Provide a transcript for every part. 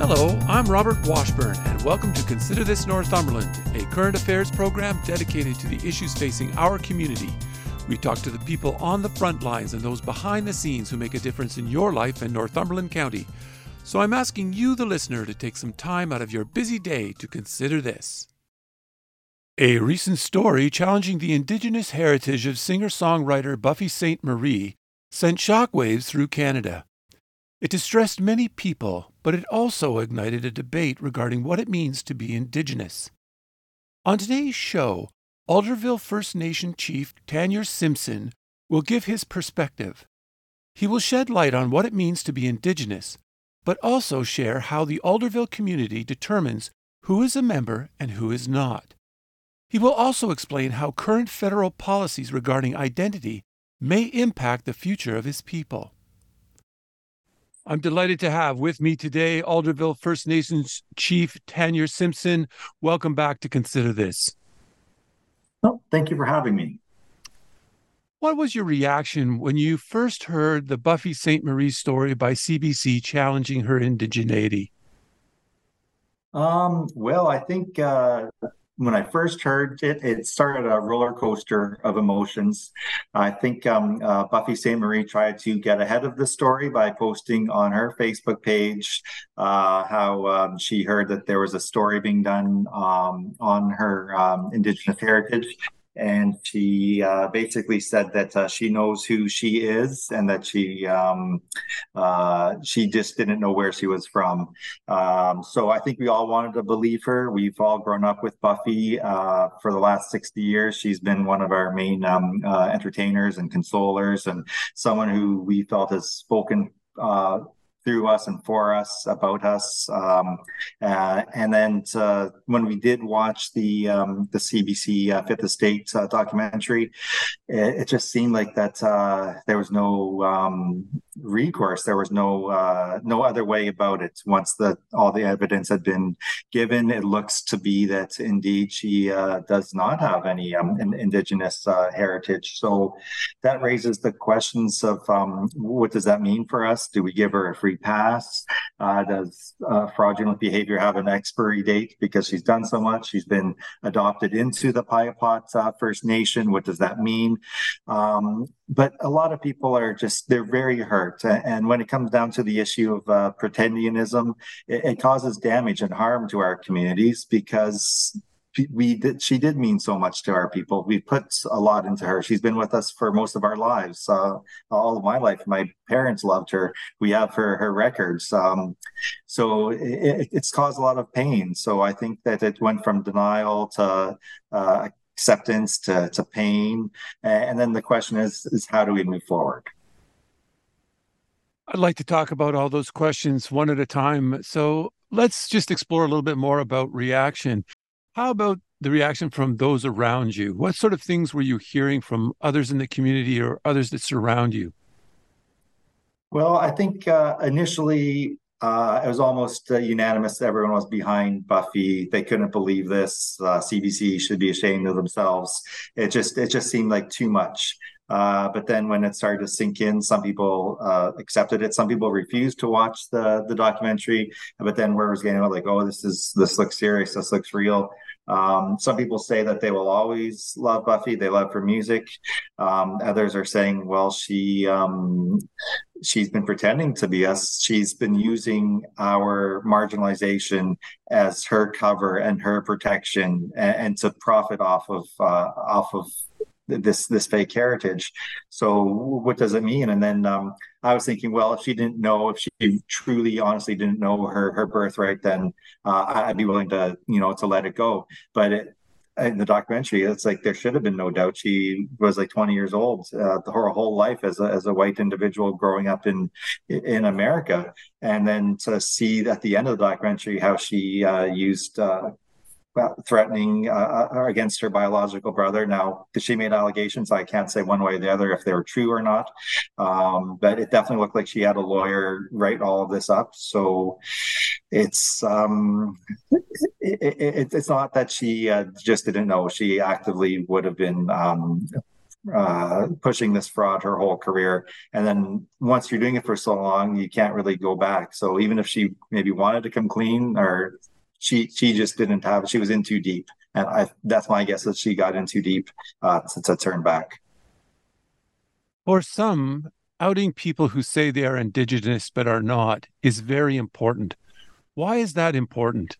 Hello, I'm Robert Washburn, and welcome to Consider This Northumberland, a current affairs program dedicated to the issues facing our community. We talk to the people on the front lines and those behind the scenes who make a difference in your life in Northumberland County. So I'm asking you, the listener, to take some time out of your busy day to consider this. A recent story challenging the indigenous heritage of singer songwriter Buffy Sainte-Marie sent shockwaves through Canada. It distressed many people, but it also ignited a debate regarding what it means to be Indigenous. On today's show, Alderville First Nation Chief Taynar Simpson will give his perspective. He will shed light on what it means to be Indigenous, but also share how the Alderville community determines who is a member and who is not. He will also explain how current federal policies regarding identity may impact the future of his people. I'm delighted to have with me today Alderville First Nations Chief Taynar Simpson. Welcome back to Consider This. Oh, thank you for having me. What was your reaction when you first heard the Buffy Sainte-Marie story by CBC challenging her indigeneity? Um, well, I think uh, when I first heard it, it started a roller coaster of emotions. I think um, uh, Buffy St. Marie tried to get ahead of the story by posting on her Facebook page uh, how um, she heard that there was a story being done um, on her um, Indigenous heritage and she uh, basically said that uh, she knows who she is and that she um, uh, she just didn't know where she was from. Um, so I think we all wanted to believe her. We've all grown up with Buffy uh, for the last sixty years. She's been one of our main um, uh, entertainers and consolers, and someone who we felt has spoken uh, through us and for us about us. Um, uh, and then to, when we did watch the um, the CBC uh, Fifth Estate uh, documentary, it, it, just seemed like that uh, there was no um, recourse. There was no uh, no other way about it. Once the all the evidence had been given, it looks to be that indeed she uh, does not have any um, indigenous heritage. So that raises the questions of um, what does that mean for us? Do we give her a free pass? Uh, does uh, fraudulent behavior have an expiry date because she's done so much? She's been adopted into the Piapot uh, First Nation. What does that mean? Um, but a lot of people are just they're very hurt and when it comes down to the issue of uh, pretendianism it, it, causes damage and harm to our communities because we did she did mean so much to our people. We put a lot into her. She's been with us for most of our lives. Uh, all of my life my parents loved her. We have her her records. Um, so it, it's caused a lot of pain. So i think that it went from denial to uh, acceptance to, to pain. And then the question is is how do we move forward? I'd like to talk about all those questions one at a time. So let's just explore a little bit more about reaction. How about the reaction from those around you? What sort of things were you hearing from others in the community or others that surround you? Well, I think uh, initially uh, it was almost uh, unanimous. Everyone was behind Buffy. They couldn't believe this. Uh, CBC should be ashamed of themselves. It just it just seemed like too much. Uh, but then when it started to sink in, some people uh, accepted it. Some people refused to watch the the documentary. But then where was getting like, oh, this is this looks serious. This looks real. Um, some people say that they will always love Buffy. They love her music. Um, others are saying, well, she um, she's been pretending to be us. She's been using our marginalization as her cover and her protection, and, and to profit off of uh, off of this this fake heritage. So what does it mean? And then um, I was thinking, well, if she didn't know, if she truly, honestly didn't know her her birthright, then uh, I'd be willing to you know to let it go. But it, in the documentary, it's like there should have been no doubt. She was like 20 years old, uh, her whole life as a, as a white individual growing up in in America, and then to see at the end of the documentary how she uh, used uh, threatening uh, uh against her biological brother. Now, she made allegations. I can't say one way or the other if they were true or not, um, but it definitely looked like she had a lawyer write all of this up. So it's um, it, it, it's not that she uh, just didn't know. She actively would have been um, uh, pushing this fraud her whole career. And then once you're doing it for so long, you can't really go back. So even if she maybe wanted to come clean or she she just didn't have she was in too deep. And i that's my guess that she got in too deep uh to, to turn back. For some outing people who say they are indigenous but are not is very important. Why is that important?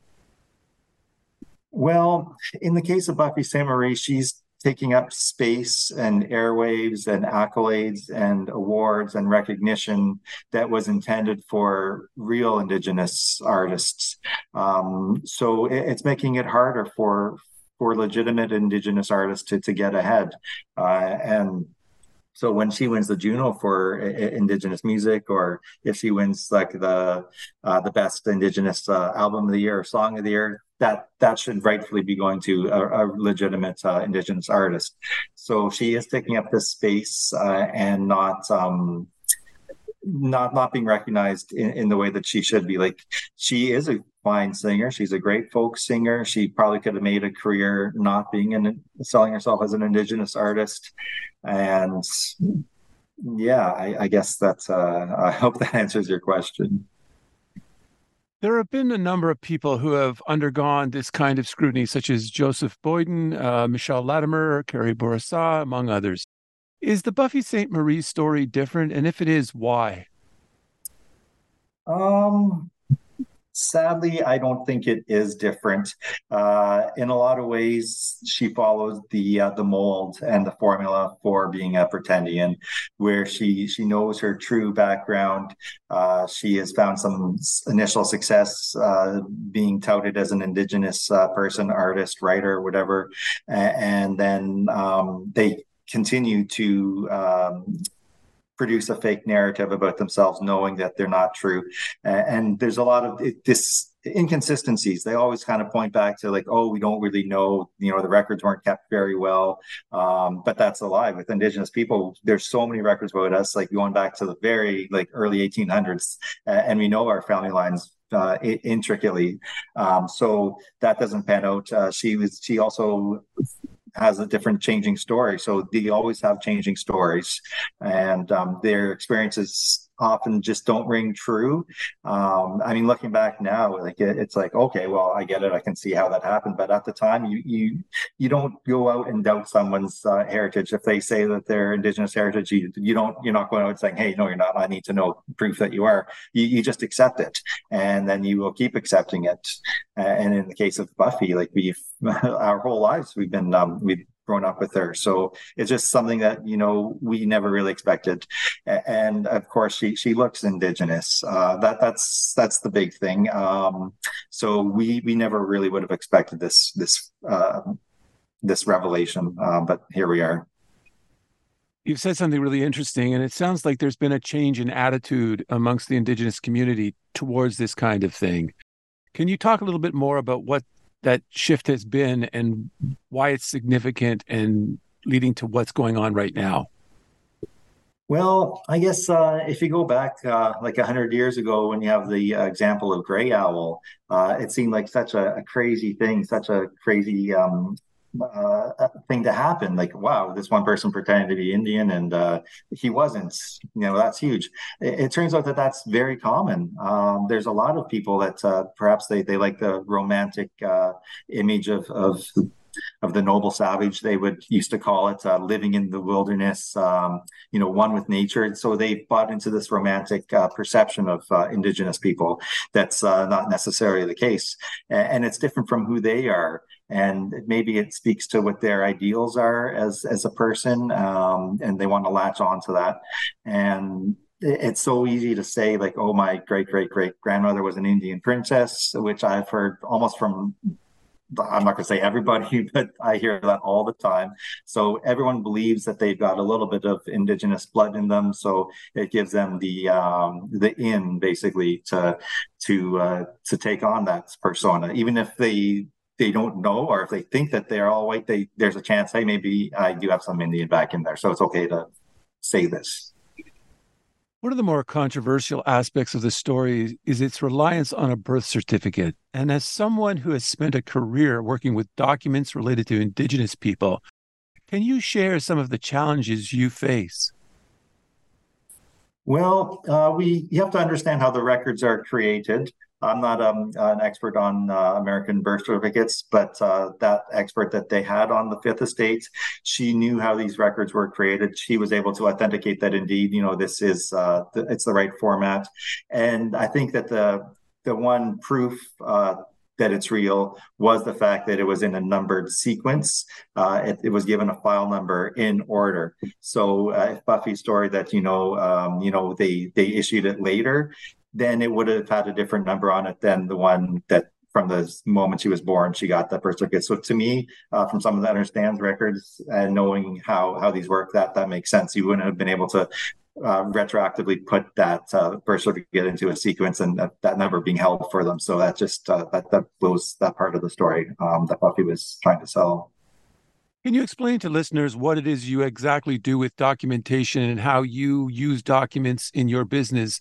Well in the case of buffy sainte-marie she's taking up space and airwaves and accolades and awards and recognition that was intended for real indigenous artists. Um, so it, it's making it harder for for legitimate indigenous artists to, to get ahead. Uh, and so when she wins the Juno for Indigenous music, or if she wins like the uh, the best Indigenous uh, album of the year or song of the year, that that should rightfully be going to a, a legitimate uh, indigenous artist. So she is taking up this space uh, and not um, not not being recognized in, in the way that she should be. Like she is a fine singer. She's a great folk singer. She probably could have made a career not being in selling herself as an indigenous artist. And yeah, I, I guess that's. Uh, I hope that answers your question. There have been a number of people who have undergone this kind of scrutiny, such as Joseph Boyden, uh, Michelle Latimer, Carrie Bourassa, among others. Is the Buffy Sainte-Marie story different? And if it is, why? Um, Sadly, I don't think it is different. Uh, in a lot of ways, she follows the uh, the mold and the formula for being a pretendian, where she she knows her true background. Uh, she has found some initial success uh, being touted as an indigenous uh, person, artist, writer, whatever, and then um, they continue to um, produce a fake narrative about themselves, knowing that they're not true. And there's a lot of this inconsistencies. They always kind of point back to like, oh, we don't really know. You know, the records weren't kept very well. Um, but that's a lie. With Indigenous people, there's so many records about us, like going back to the very like early 1800s, and we know our family lines uh, intricately. Um, so that doesn't pan out. Uh, she was. She also has a different changing story. So they always have changing stories, and um, their experiences often just don't ring true. Um, I mean, looking back now, like it, it's like, okay, well, I get it. I can see how that happened. But at the time, you you you don't go out and doubt someone's uh, heritage if they say that they're indigenous heritage. You, you don't you're not going out saying, hey, no, you're not. I need to know proof that you are. You, you just accept it, and then you will keep accepting it. and in the case of Buffy, like we've our whole lives we've been um, we've grown up with her. So it's just something that you know we never really expected. And of course, she she looks indigenous. Uh, that that's that's the big thing. Um, so we we never really would have expected this this uh, this revelation, uh, but here we are. You've said something really interesting, and it sounds like there's been a change in attitude amongst the indigenous community towards this kind of thing. Can you talk a little bit more about what that shift has been and why it's significant and leading to what's going on right now? Well, I guess uh, if you go back uh, like 100 years ago, when you have the uh, example of Grey Owl, uh, it seemed like such a, a, crazy thing, such a crazy um, uh, thing to happen. Like, wow, this one person pretended to be Indian and uh, he wasn't. You know, that's huge. It, it, turns out that that's very common. Um, there's a lot of people that uh, perhaps they they like the romantic uh, image of of of the noble savage they would used to call it uh, living in the wilderness um, you know one with nature and so they bought into this romantic uh, perception of uh, indigenous people that's uh, not necessarily the case and, it's different from who they are and maybe it speaks to what their ideals are as as a person um, and they want to latch on to that and it's so easy to say like oh my great great great grandmother was an indian princess which i've heard almost from I'm not going to say everybody, but I hear that all the time. So everyone believes that they've got a little bit of indigenous blood in them, so it gives them the um, the in basically to to uh, to take on that persona, even if they they don't know or if they think that they're all white. They there's a chance, hey, maybe I do have some Indian back in there, so it's okay to say this. One of the more controversial aspects of the story is its reliance on a birth certificate. And as someone who has spent a career working with documents related to Indigenous people, can you share some of the challenges you face? Well, uh, we you have to understand how the records are created. I'm not um, an expert on uh, American birth certificates, but uh, that expert that they had on the Fifth Estate, she knew how these records were created. She was able to authenticate that indeed, you know, this is uh, th- it's the right format. And I think that the the one proof uh, that it's real was the fact that it was in a numbered sequence. Uh, it, it, was given a file number in order. So uh, if Buffy's story that you know, um, you know, they they issued it later, then it would have had a different number on it than the one that from the moment she was born she got the birth certificate. So to me, uh, from someone that understands records and knowing how how these work, that that makes sense. You wouldn't have been able to uh, retroactively put that uh, birth certificate into a sequence and that, that, number being held for them. So that just uh, that that blows that part of the story um, that Buffy was trying to sell. Can you explain to listeners what it is you exactly do with documentation and how you use documents in your business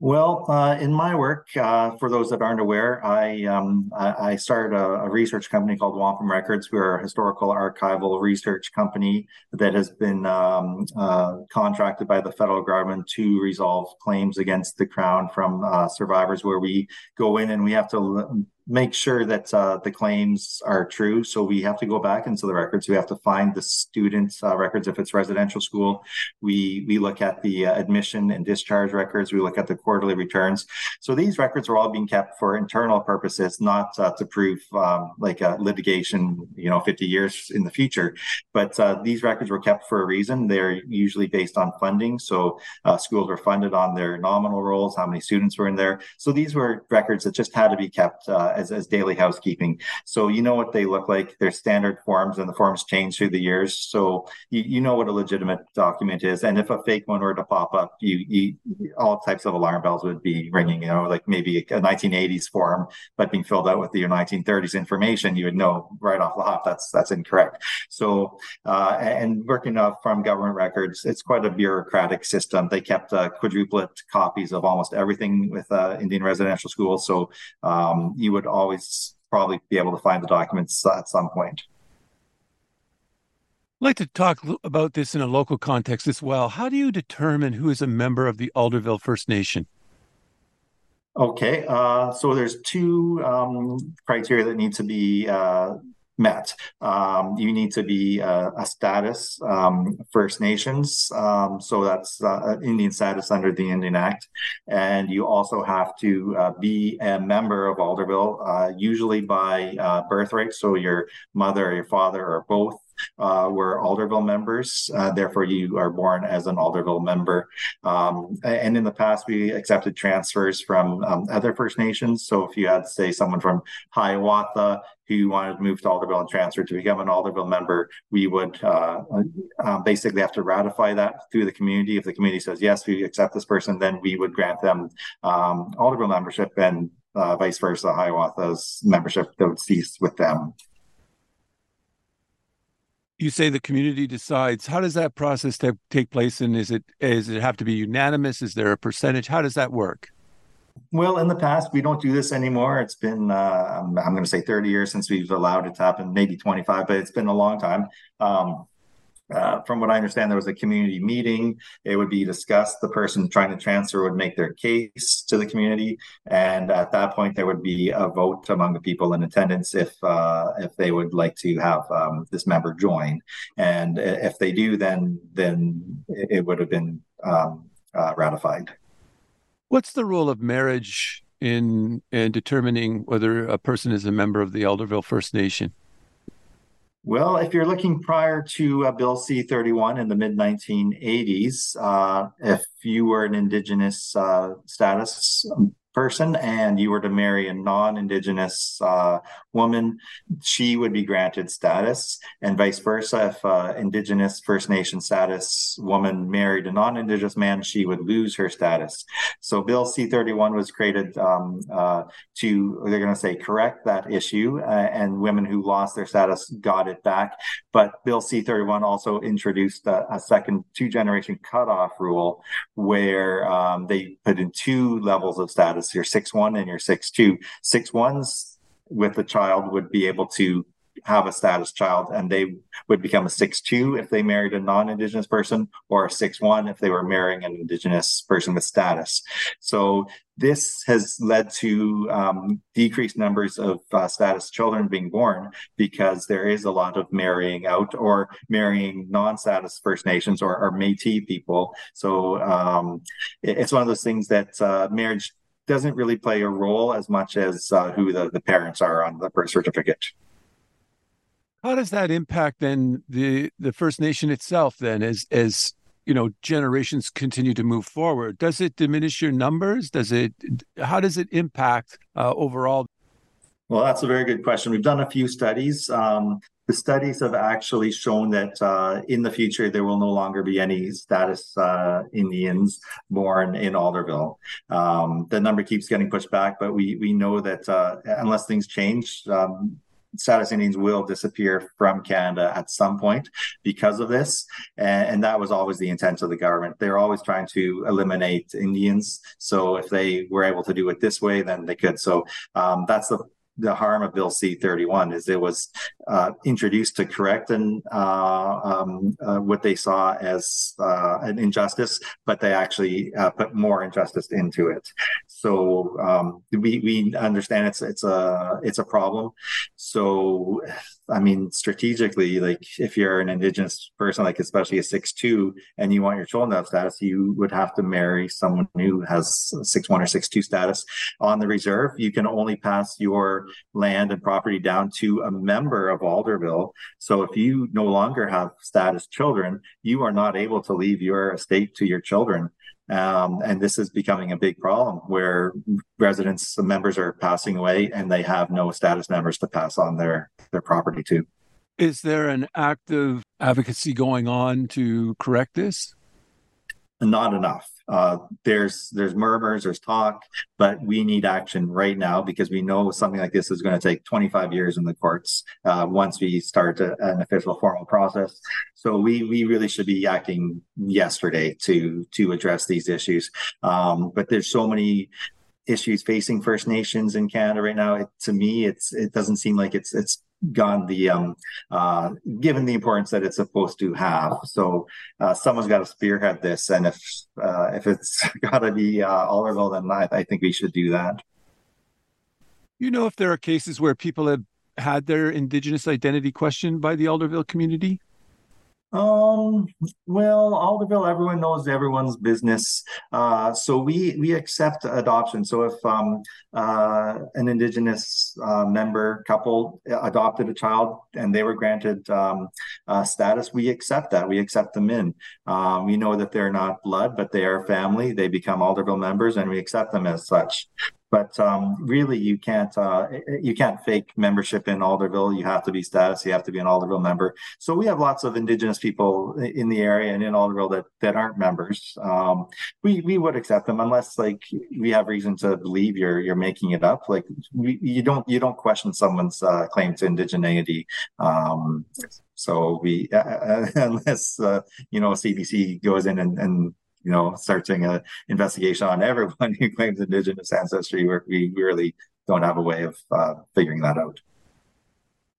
well, uh, in my work, uh, for those that aren't aware, I um, I, started a, a, research company called Wampum Records. We're a historical archival research company that has been um, uh, contracted by the federal government to resolve claims against the crown from uh, survivors, where we go in and we have to make sure that uh, the claims are true. So we have to go back into the records. We have to find the students' uh, records if it's residential school. We we look at the uh, admission and discharge records. We look at the quarterly returns. So these records are all being kept for internal purposes, not uh, to prove um, like litigation, you know, 50 years in the future. But uh, these records were kept for a reason. They're usually based on funding. So uh, schools were funded on their nominal rolls, how many students were in there. So these were records that just had to be kept as, as daily housekeeping. So you know what they look like. They're standard forms, and the forms change through the years. So you, you know what a legitimate document is. And if a fake one were to pop up, you, you all types of alarm bells would be ringing. You know, like maybe a 1980s form, but being filled out with your 1930s information, you would know right off the hop that's that's incorrect. So uh, and working off from government records, it's quite a bureaucratic system. They kept uh, quadruplet copies of almost everything with uh, Indian residential schools. So um, you would always probably be able to find the documents at some point. I'd like to talk about this in a local context as well. How do you determine who is a member of the Alderville First Nation? Okay, uh, so there's two um, criteria that need to be uh, met. Um, you need to be uh, a status um, First Nations, um, so that's uh, Indian status under the Indian Act, and you also have to uh, be a member of Alderville, uh, usually by uh, birthright. So your mother or your father or both uh, were Alderville members. Uh, therefore, you are born as an Alderville member. Um, and in the past, we accepted transfers from um, other First Nations. So if you had, say, someone from Hiawatha who wanted to move to Alderville and transfer to become an Alderville member, we would uh, um, basically have to ratify that through the community. If the community says, yes, we accept this person, then we would grant them um, Alderville membership and uh, vice versa, Hiawatha's membership that would cease with them you say the community decides how does that process t- take place? And is it is it have to be unanimous? Is there a percentage? How does that work? Well in the past we don't do this anymore. It's been uh, i'm, going to say 30 years since we've allowed it to happen maybe 25 but it's been a long time. Um, uh, from what I understand, there was a community meeting. It would be discussed. The person trying to transfer would make their case to the community, and at that point, there would be a vote among the people in attendance if uh, if they would like to have um, this member join. And if they do, then then it would have been um, uh, ratified. What's the role of marriage in in determining whether a person is a member of the Alderville First Nation? Well, if you're looking prior to uh, Bill C 31 in the mid 1980s, uh, if you were an Indigenous uh, status person and you were to marry a non-indigenous uh, woman she would be granted status. And vice versa if uh, indigenous first nation status woman married a non-indigenous man she would lose her status. So bill c31 was created um, uh, to they're going to say correct that issue uh, and women who lost their status got it back. But bill c31 also introduced a, a second two generation cutoff rule where um, they put in two levels of status your six one and your six two. Six ones with a child would be able to have a status child and they would become a 6-2 if they married a non-indigenous person or a 6-1 if they were marrying an indigenous person with status so this has led to um, decreased numbers of uh, status children being born because there is a lot of marrying out or marrying non-status First Nations or, or Métis people. So um, it, it's one of those things that uh, marriage doesn't really play a role as much as uh, who the, the parents are on the birth certificate. How does that impact then the the First Nation itself then as as you know generations continue to move forward? Does it diminish your numbers? Does it how does it impact uh, overall? Well, that's a very good question. We've done a few studies. Um, the studies have actually shown that uh, in the future there will no longer be any status uh, Indians born in Alderville. Um, the number keeps getting pushed back, but we we know that uh, unless things change. Um, status Indians will disappear from Canada at some point because of this. And, and, that was always the intent of the government. They're always trying to eliminate Indians. So if they were able to do it this way, then they could. So um, that's the the harm of Bill C-31 is it was uh, introduced to correct and uh, um, uh, what they saw as uh, an injustice, but they actually uh, put more injustice into it. So um, we we understand it's it's a it's a problem. So I mean, strategically, like if you're an indigenous person, like especially a six two, and you want your children to have status, you would have to marry someone who has six one or six two status on the reserve. You can only pass your land and property down to a member of Alderville. So if you no longer have status children, you are not able to leave your estate to your children. Um, and this is becoming a big problem where residents, members are passing away and they have no status members to pass on their, their property to. Is there an active advocacy going on to correct this? Not enough. Uh, there's there's murmurs, there's talk, but we need action right now because we know something like this is going to take 25 years in the courts uh, once we start a, an official formal process. So we we really should be acting yesterday to to address these issues. Um, but there's so many issues facing First Nations in Canada right now. It, to me, it's it doesn't seem like it's it's gone the um uh given the importance that it's supposed to have. So uh someone's got to spearhead this and if uh if it's got to be uh Alderville then I, I think we should do that. You know if there are cases where people have had their indigenous identity questioned by the Alderville community um, well, Alderville, everyone knows everyone's business. Uh, so we we accept adoption. So if um, uh, an Indigenous uh, member couple adopted a child and they were granted um, status, we accept that. We accept them in. Um, we know that they're not blood, but they are family. They become Alderville members, and we accept them as such but um, really you can't uh, you can't fake membership in Alderville. You have to be status. You have to be an Alderville member. So we have lots of Indigenous people in the area and in Alderville that that aren't members. Um, we we would accept them unless like we have reason to believe you're you're making it up. Like we, you don't you don't question someone's uh, claim to indigeneity. Um, so we uh, unless you know CBC goes in and, and you know, starting an investigation on everyone who claims indigenous ancestry, where we really don't have a way of uh, figuring that out.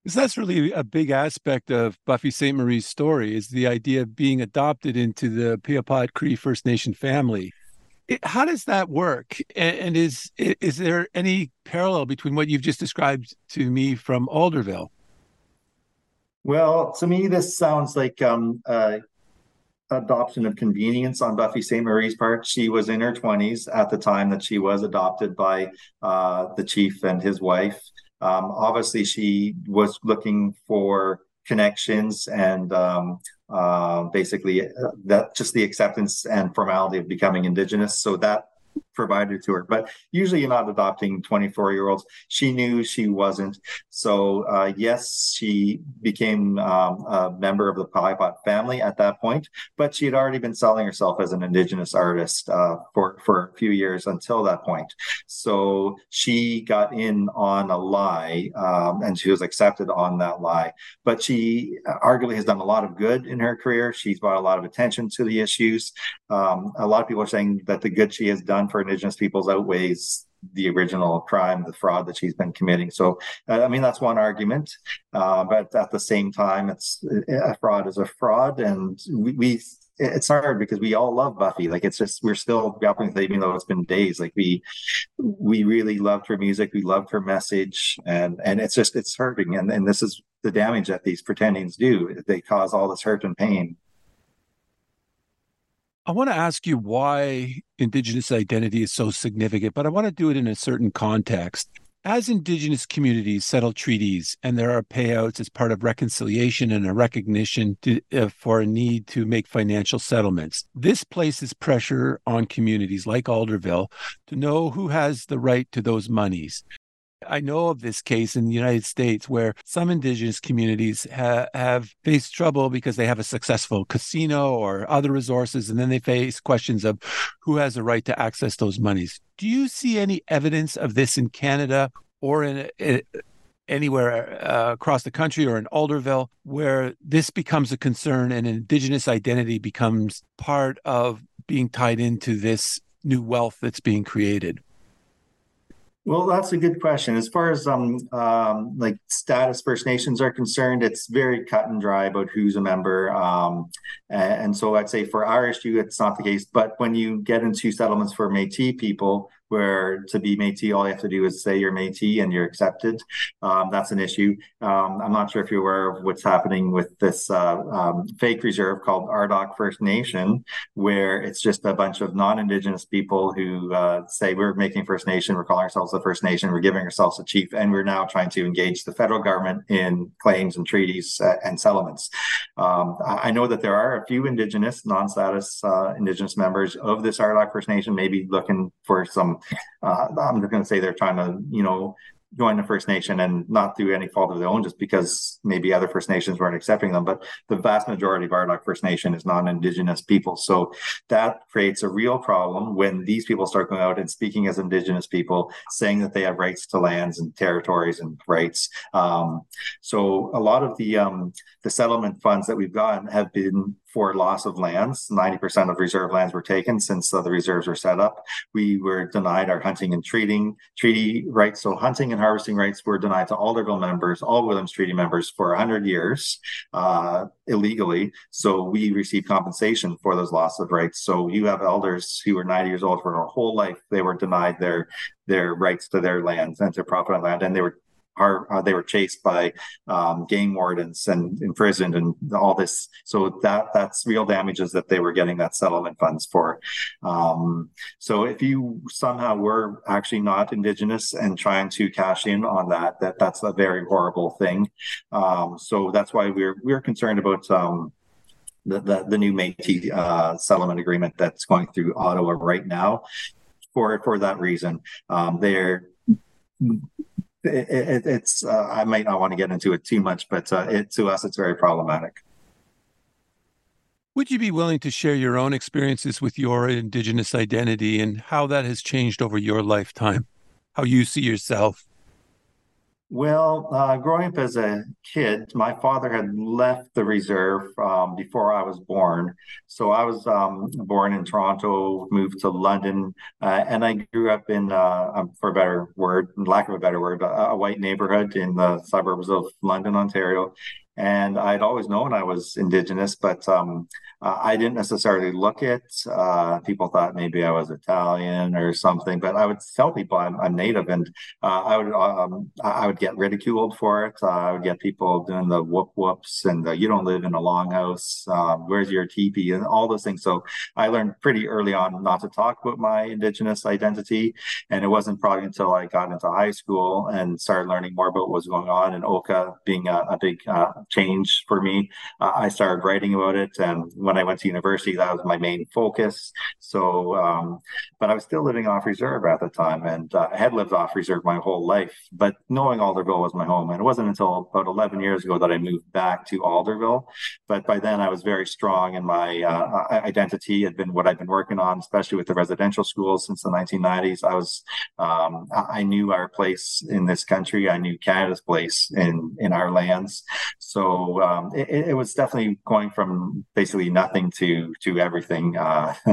Because that's really a big aspect of Buffy St. Marie's story is the idea of being adopted into the Piapot Cree First Nation family. It, how does that work? And, and is is there any parallel between what you've just described to me from Alderville? Well, to me, this sounds like um, uh, adoption of convenience on Buffy Sainte-Marie's part. She was in her 20s at the time that she was adopted by uh, the chief and his wife. Um, obviously, she was looking for connections and um, uh, basically uh, that just the acceptance and formality of becoming Indigenous. So that provided to her. But usually you're not adopting 24 year olds. She knew she wasn't. So, uh, yes, she became um, a member of the Piapot family at that point, but she had already been selling herself as an Indigenous artist uh, for, for a few years until that point. So she got in on a lie um, and she was accepted on that lie. But she arguably has done a lot of good in her career. She's brought a lot of attention to the issues. Um, a lot of people are saying that the good she has done for Indigenous peoples outweighs the original crime, the fraud that she's been committing. So, uh, I mean, that's one argument. Uh, but at the same time, it's a fraud is a fraud, and we, we it's hard because we all love Buffy. Like it's just we're still grappling with it, even though it's been days. Like we we really loved her music, we loved her message, and and it's just it's hurting. And and this is the damage that these pretendians do. They cause all this hurt and pain. I want to ask you why Indigenous identity is so significant, but I want to do it in a certain context. As Indigenous communities settle treaties and there are payouts as part of reconciliation and a recognition to, uh, for a need to make financial settlements, this places pressure on communities like Alderville to know who has the right to those monies. I know of this case in the United States where some indigenous communities ha- have faced trouble because they have a successful casino or other resources, and then they face questions of who has a right to access those monies. Do you see any evidence of this in Canada or in, in anywhere uh, across the country or in Alderville where this becomes a concern and indigenous identity becomes part of being tied into this new wealth that's being created? Well, that's a good question. As far as um, um, like status First Nations are concerned, it's very cut and dry about who's a member. Um, and so I'd say for our issue, it's not the case. But when you get into settlements for Métis people, where to be Métis, all you have to do is say you're Métis and you're accepted. Um, that's an issue. Um, I'm not sure if you're aware of what's happening with this uh, um, fake reserve called Ardoch First Nation, where it's just a bunch of non-Indigenous people who uh, say we're making First Nation, we're calling ourselves the First Nation, we're giving ourselves a chief, and we're now trying to engage the federal government in claims and treaties uh, and settlements. Um, I know that there are a few Indigenous, non-status uh, Indigenous members of this Ardoch First Nation, maybe looking for some uh, I'm just going to say they're trying to, you know, join the First Nation and not through any fault of their own, just because maybe other First Nations weren't accepting them. But the vast majority of Ardoch First Nation is non-Indigenous people. So that creates a real problem when these people start going out and speaking as Indigenous people, saying that they have rights to lands and territories and rights. Um, so a lot of the um, the settlement funds that we've gotten have been for loss of lands. 90% of reserve lands were taken since uh, the reserves were set up. We were denied our hunting and treating treaty rights. So hunting and harvesting rights were denied to Alderville members, all Williams Treaty members for 100 years uh, illegally. So we received compensation for those loss of rights. So you have elders who were 90 years old for their whole life. They were denied their their rights to their lands and to profit on land, and they were are, uh, they were chased by um, game wardens and imprisoned and all this. So that that's real damages that they were getting that settlement funds for. Um, so if you somehow were actually not indigenous and trying to cash in on that, that that's a very horrible thing. Um, so that's why we're we're concerned about. Um, the, the, the, new Métis uh, settlement agreement that's going through Ottawa right now, for for that reason, um, they're it, it, it's uh, I might not want to get into it too much, but uh, it, to us, it's very problematic. Would you be willing to share your own experiences with your Indigenous identity and how that has changed over your lifetime? How you see yourself? Well, uh, growing up as a kid, my father had left the reserve um, before I was born. So I was um, born in Toronto, moved to London, uh, and I grew up in, uh, um, for a better word, lack of a better word, a, a white neighborhood in the suburbs of London, Ontario. And I'd always known I was Indigenous, but um, uh, I didn't necessarily look it. Uh, people thought maybe I was Italian or something, but I would tell people I'm, I'm Native, and uh, I would um, I would get ridiculed for it. Uh, I would get people doing the whoop whoops and the, you don't live in a longhouse. Um, where's your teepee and all those things. So I learned pretty early on not to talk about my Indigenous identity, and it wasn't probably until I got into high school and started learning more about what was going on in Oka, being a, a big uh, change for me. Uh, I started writing about it, and when I went to university, that was my main focus. So, um, but I was still living off reserve at the time, and uh, I had lived off reserve my whole life. But knowing Alderville was my home, and it wasn't until about 11 years ago that I moved back to Alderville. But by then, I was very strong in my uh, identity. Had been what I've been working on, especially with the residential schools since the 1990s. I was, um, I knew our place in this country. I knew Canada's place in in our lands. So um, it, it, was definitely going from basically nothing to to everything uh,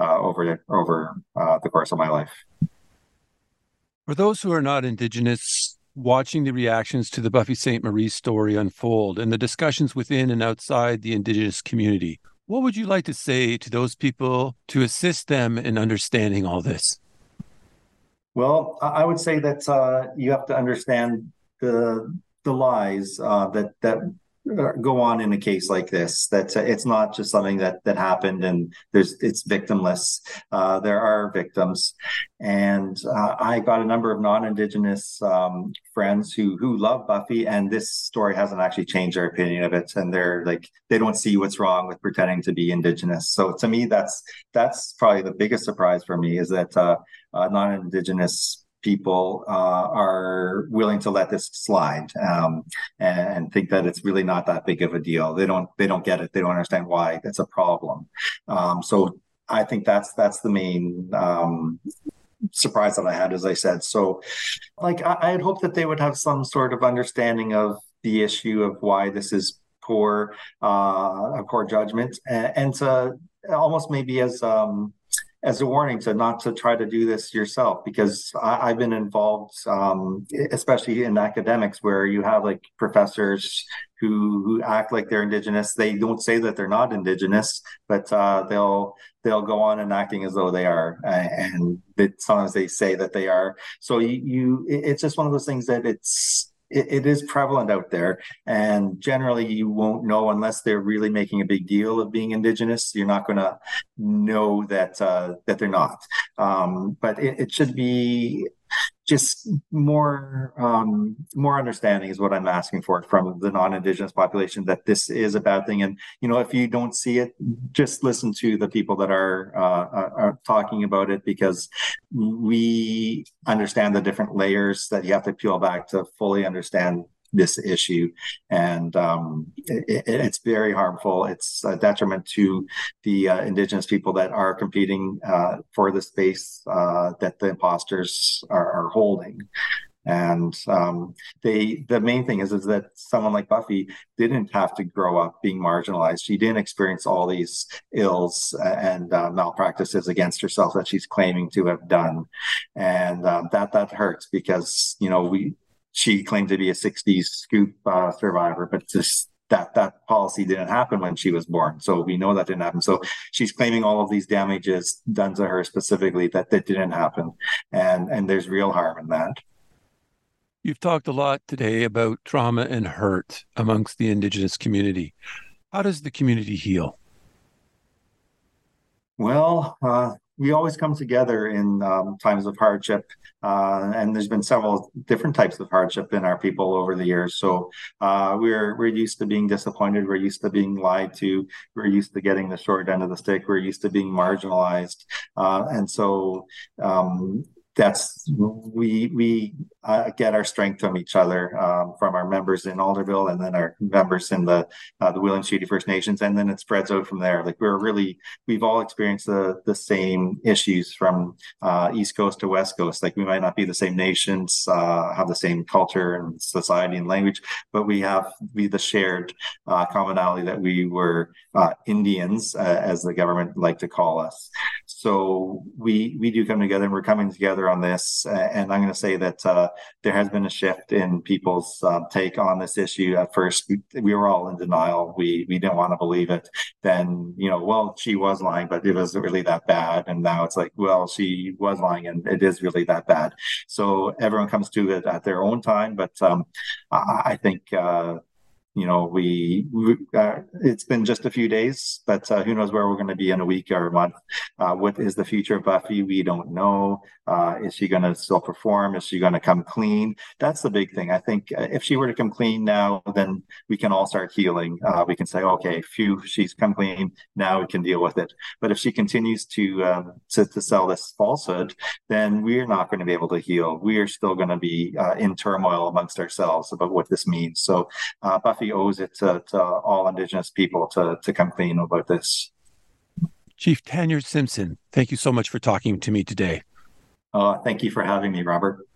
uh, over over uh, the course of my life. For those who are not Indigenous, watching the reactions to the Buffy St. Marie story unfold and the discussions within and outside the Indigenous community, what would you like to say to those people to assist them in understanding all this? Well, I would say that uh, you have to understand the the lies uh, that that go on in a case like this that uh, it's not just something that that happened and there's it's victimless. Uh, there are victims. And uh, i got a number of non-indigenous um, friends who who love buffy and this story hasn't actually changed their opinion of it. And they're like they don't see what's wrong with pretending to be indigenous. So to me that's that's probably the biggest surprise for me is that uh, uh, non-indigenous people uh, are willing to let this slide um, and, think that it's really not that big of a deal. They don't they don't get it. They don't understand why it's a problem. Um, so I think that's that's the main um, surprise that I had, as I said. So, like I, I had hoped that they would have some sort of understanding of the issue of why this is poor uh, a poor judgment and, and to almost maybe as um, as a warning to not to try to do this yourself because I, have been involved, um, especially in academics, where you have like professors who who act like they're indigenous. They don't say that they're not indigenous, but uh, they'll they'll go on and acting as though they are, and sometimes they say that they are. So you, you it's just one of those things that it's it, it is prevalent out there. And generally, you won't know unless they're really making a big deal of being indigenous. You're not going to know that uh, that they're not. Um, but it, it should be just more um, more understanding is what I'm asking for from the non-indigenous population that this is a bad thing. And you know, if you don't see it, just listen to the people that are uh, are talking about it because we understand the different layers that you have to peel back to fully understand this issue, and um, it, it's very harmful. It's a detriment to the uh, indigenous people that are competing uh, for the space uh, that the imposters are, are holding. And um, they, the main thing is, is that someone like Buffy didn't have to grow up being marginalized. She didn't experience all these ills and uh, malpractices against herself that she's claiming to have done, and uh, that that hurts because you know we she claimed to be a 60s scoop uh, survivor, but just that that policy didn't happen when she was born. So we know that didn't happen. So she's claiming all of these damages done to her specifically that that didn't happen, and and there's real harm in that. You've talked a lot today about trauma and hurt amongst the Indigenous community. How does the community heal? Well, uh, we always come together in um, times of hardship, uh, and there's been several different types of hardship in our people over the years. So uh, we're we're used to being disappointed. We're used to being lied to. We're used to getting the short end of the stick. We're used to being marginalized, uh, and so um, that's we we uh, get our strength from each other, um, from our members in Alderville, and then our members in the uh, the Williams Treaty First Nations, and then it spreads out from there. Like we're really we've all experienced the the same issues from uh, East Coast to West Coast. Like we might not be the same nations, uh, have the same culture and society and language, but we have we the shared uh, commonality that we were uh, Indians, as the government like to call us. So we we do come together, and we're coming together on this. and I'm going to say that uh, there has been a shift in people's uh, take on this issue. At first, we, we, were all in denial. We we didn't want to believe it. Then, you know, well, she was lying, but it wasn't really that bad. And now it's like, well, she was lying, and it is really that bad. So everyone comes to it at their own time. But um, I, I, think. Uh, you know, we, we uh, it's been just a few days, but uh, who knows where we're going to be in a week or a month. Uh, what is the future of Buffy? We don't know. Uh, is she going to still perform? Is she going to come clean? That's the big thing. I think uh, if she were to come clean now, then we can all start healing. Uh, we can say, okay, phew, she's come clean. Now we can deal with it. But if she continues to um, to, to, sell this falsehood, then we're not going to be able to heal. We are still going to be in turmoil amongst ourselves about what this means. So Buffy owes it to, to all Indigenous people to, to come clean about this. Chief Taynar Simpson, thank you so much for talking to me today. Uh, thank you for having me, Robert.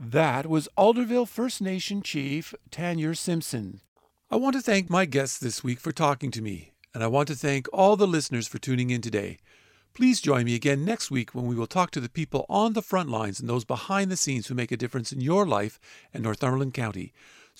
That was Alderville First Nation Chief Taynar Simpson. I want to thank my guests this week for talking to me, and I want to thank all the listeners for tuning in today. Please join me again next week when we will talk to the people on the front lines and those behind the scenes who make a difference in your life in Northumberland County